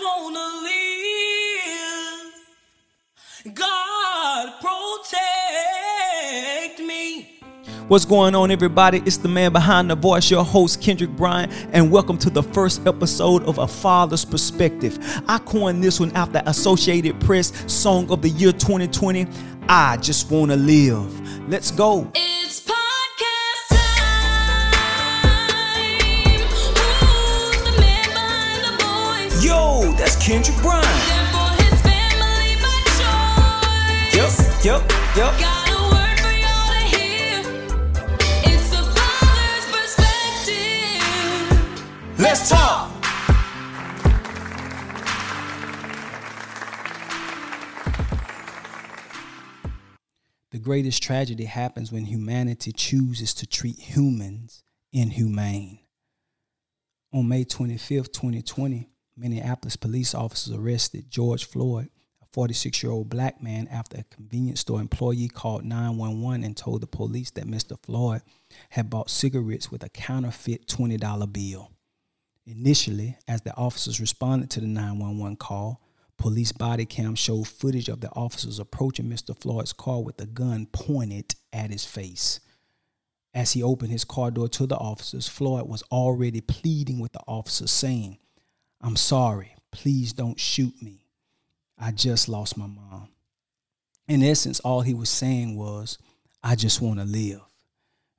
wanna. What's going on, everybody? It's the man behind the voice, your host, Kendric Bryant, and welcome to the first episode of A Father's Perspective. I coined this one after Associated Press Song of the Year 2020. I just want to live. Let's go. It's Kendric Bryant. His family by choice. Yep, yep, yep. Got a word for y'all to hear. It's a father's perspective. Let's talk. The greatest tragedy happens when humanity chooses to treat humans inhumane. On May 25th, 2020, Minneapolis police officers arrested George Floyd, a 46 year old black man, after a convenience store employee called 911 and told the police that Mr. Floyd had bought cigarettes with a counterfeit $20 bill. Initially, as the officers responded to the 911 call, police body cam showed footage of the officers approaching Mr. Floyd's car with a gun pointed at his face. As he opened his car door to the officers, Floyd was already pleading with the officers, saying, I'm sorry, please don't shoot me. I just lost my mom. In essence, all he was saying was, I just want to live.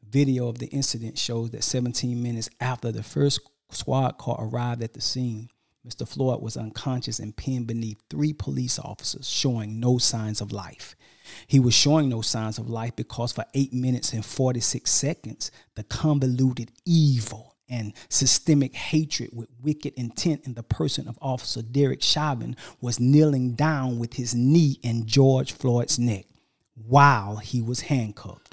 Video of the incident shows that 17 minutes after the first squad car arrived at the scene, Mr. Floyd was unconscious and pinned beneath three police officers, showing no signs of life. He was showing no signs of life because for 8 minutes and 46 seconds, the convoluted evil and systemic hatred with wicked intent in the person of Officer Derek Chauvin was kneeling down with his knee in George Floyd's neck while he was handcuffed.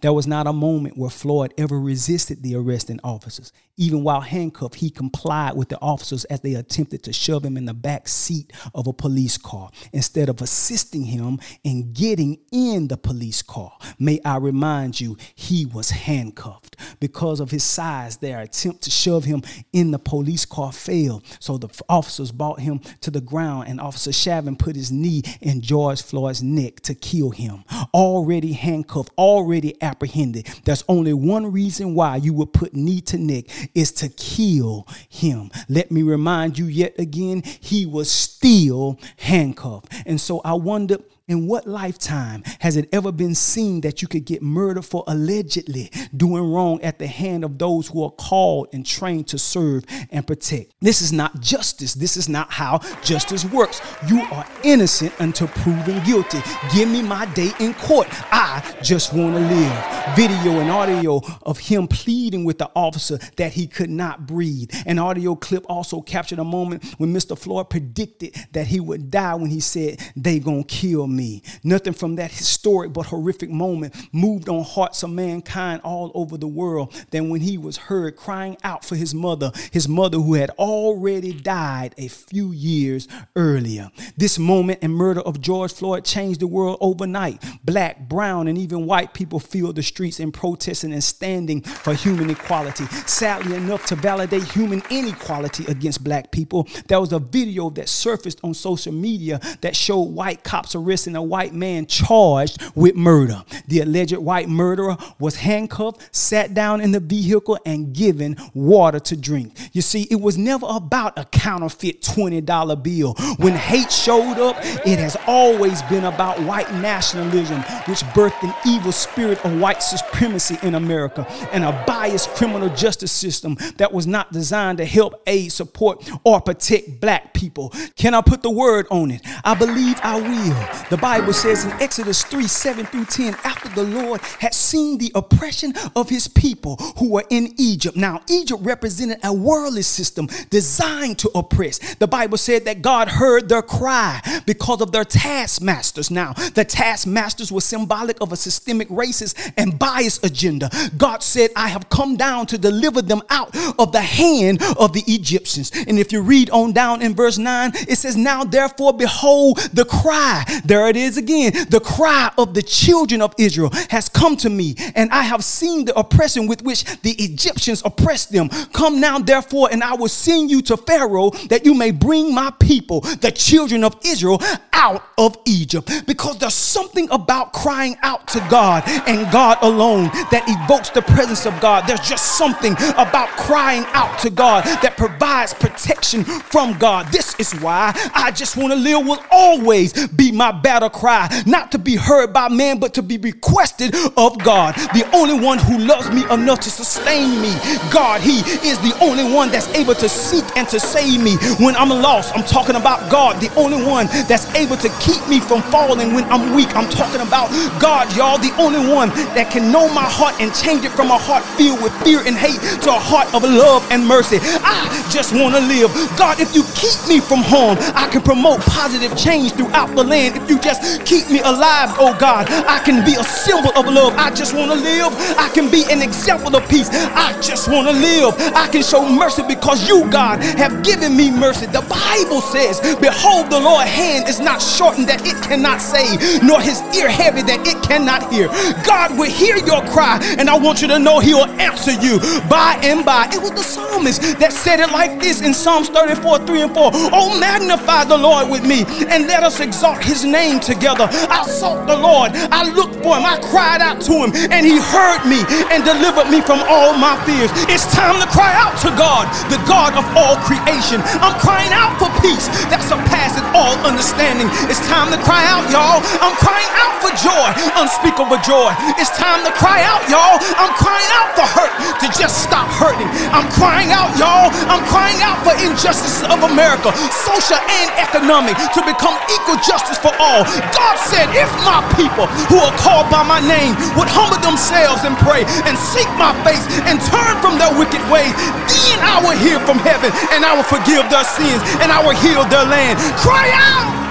There was not a moment where Floyd ever resisted the arresting officers. Even while handcuffed, he complied with the officers as they attempted to shove him in the back seat of a police car instead of assisting him in getting in the police car. May I remind you, he was handcuffed. Because of his size, their attempt to shove him in the police car failed. So the officers brought him to the ground, and Officer Chauvin put his knee in George Floyd's neck to kill him. Already handcuffed, already apprehended. There's only one reason why you would put knee to neck is to kill him. Let me remind you yet again, he was still handcuffed. And so I wonder in what lifetime has it ever been seen that you could get murdered for allegedly doing wrong at the hand of those who are called and trained to serve and protect? This is not justice. This is not how justice works. You are innocent until proven guilty. Give me my day in court. I just want to live. Video and audio of him pleading with the officer that he could not breathe. An audio clip also captured a moment when Mr. Floyd predicted that he would die when he said, They gonna kill me. Nothing from that historic but horrific moment moved on hearts of mankind all over the world than when he was heard crying out for his mother, his mother who had already died a few years earlier. This moment and murder of George Floyd changed the world overnight. Black, brown, and even white people filled the streets in protesting and standing for human equality. Sadly enough, to validate human inequality against black people, there was a video that surfaced on social media that showed white cops arresting a white man charged with murder. The alleged white murderer was handcuffed, sat down in the vehicle, and given water to drink. You see, it was never about a counterfeit $20 bill. When hate showed up, it has always been about white nationalism, which birthed an evil spirit of white supremacy in America and a biased criminal justice system that was not designed to help, aid, support, or protect black people. Can I put the word on it? I believe I will. The Bible says in Exodus 3 7 through 10, after the Lord had seen the oppression of his people who were in Egypt. Now, Egypt represented a worldly system designed to oppress. The Bible said that God heard their cry because of their taskmasters. Now, the taskmasters were symbolic of a systemic racist and biased agenda. God said, I have come down to deliver them out of the hand of the Egyptians. And if you read on down in verse 9, it says, Now therefore, behold the cry. There There it is again. The cry of the children of Israel has come to me, and I have seen the oppression with which the Egyptians oppressed them. Come now, therefore, and I will send you to Pharaoh that you may bring my people, the children of Israel, out of Egypt. Because there's something about crying out to God and God alone that evokes the presence of God. There's just something about crying out to God that provides protection from God. This is why I just want to live will always be my battle cry, not to be heard by man, but to be requested of God, the only one who loves me enough to sustain me. God, He is the only one that's able to seek and to save me when I'm lost. I'm talking about God, the only one that's able to keep me from falling when I'm weak. I'm talking about God, y'all, the only one that can know my heart and change it from a heart filled with fear and hate to a heart of love and mercy. I just want to live. God, if you keep me from harm, I can promote positive change throughout the land. If you just keep me alive, oh God, I can be a symbol of love. I just want to live. I can be an example of peace. I just want to live. I can show mercy because you, God, have given me mercy. The Bible says, Behold, the Lord's hand is not shortened that it cannot save, nor his ear heavy that it cannot hear. God will hear your cry, and I want you to know he will answer you by and by. It was the psalmist that said it like this in Psalms 34 3 and 4. Oh, magnify the Lord with me, and let us exalt his name together. I sought the Lord, I looked for him, I cried out to him, and he heard me and delivered me from all my fears. It's time to cry out to God, the God of all creation. I'm crying out for peace that surpasses all understanding. It's time to cry out, y'all. I'm crying out for joy, unspeakable joy. It's time to cry out, y'all. I'm crying out for hurt to just stop hurting. I'm crying out, y'all. I'm crying out for injustice of America, social and economic, to become equal justice for all. God said, if my people who are called by my name would humble themselves and pray and seek my face and turn from their wicked ways, then I will hear from heaven and I will forgive their sins and I will heal their land. Cry out!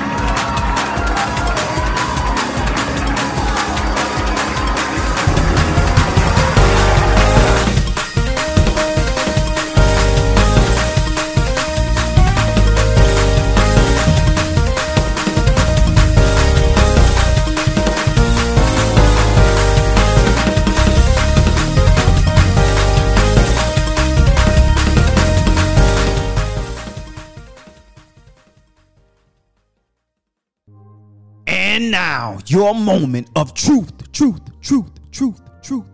Now, your moment of truth, truth, truth, truth, truth.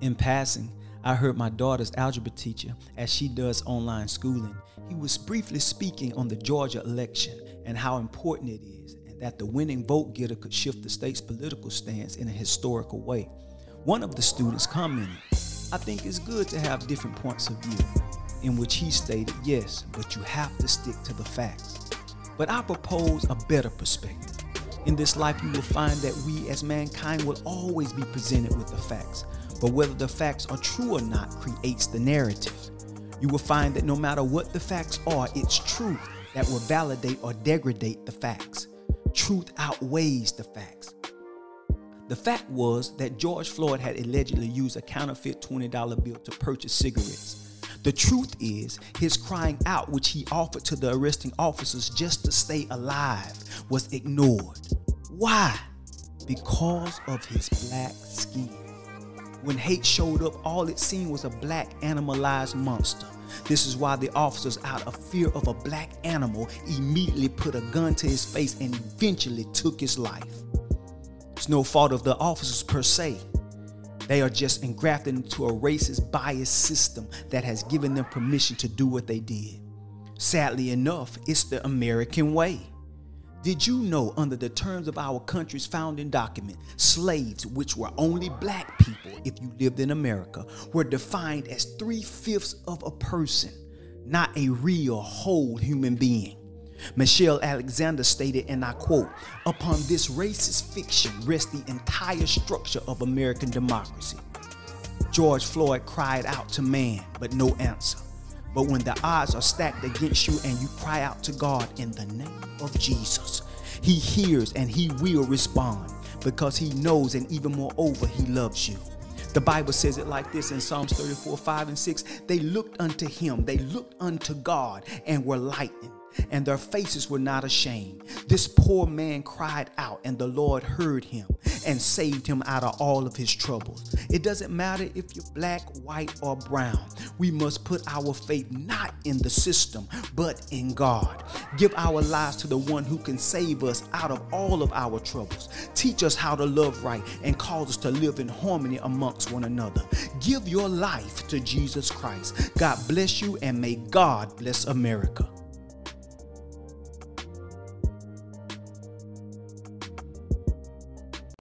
In passing, I heard my daughter's algebra teacher, as she does online schooling, he was briefly speaking on the Georgia election and how important it is, and that the winning vote getter could shift the state's political stance in a historical way. One of the students commented, I think it's good to have different points of view, in which he stated, yes, but you have to stick to the facts. But I propose a better perspective. In this life, you will find that we as mankind will always be presented with the facts. But whether the facts are true or not creates the narrative. You will find that no matter what the facts are, it's truth that will validate or degrade the facts. Truth outweighs the facts. The fact was that George Floyd had allegedly used a counterfeit $20 bill to purchase cigarettes. The truth is, his crying out, which he offered to the arresting officers just to stay alive, was ignored. Why? Because of his black skin. When hate showed up, all it seemed was a black animalized monster. This is why the officers, out of fear of a black animal, immediately put a gun to his face and eventually took his life. It's no fault of the officers per se. They are just engrafted into a racist, biased system that has given them permission to do what they did. Sadly enough, it's the American way. Did you know, under the terms of our country's founding document, slaves, which were only black people if you lived in America, were defined as three fifths of a person, not a real whole human being? Michelle Alexander stated, and I quote, Upon this racist fiction rests the entire structure of American democracy. George Floyd cried out to man, but no answer. But when the odds are stacked against you and you cry out to God in the name of Jesus, He hears and He will respond because He knows and even moreover, He loves you. The Bible says it like this in Psalms 34 5 and 6. They looked unto Him, they looked unto God and were lightened. And their faces were not ashamed. This poor man cried out, and the Lord heard him and saved him out of all of his troubles. It doesn't matter if you're black, white, or brown. We must put our faith not in the system, but in God. Give our lives to the one who can save us out of all of our troubles. Teach us how to love right and cause us to live in harmony amongst one another. Give your life to Jesus Christ. God bless you and may God bless America.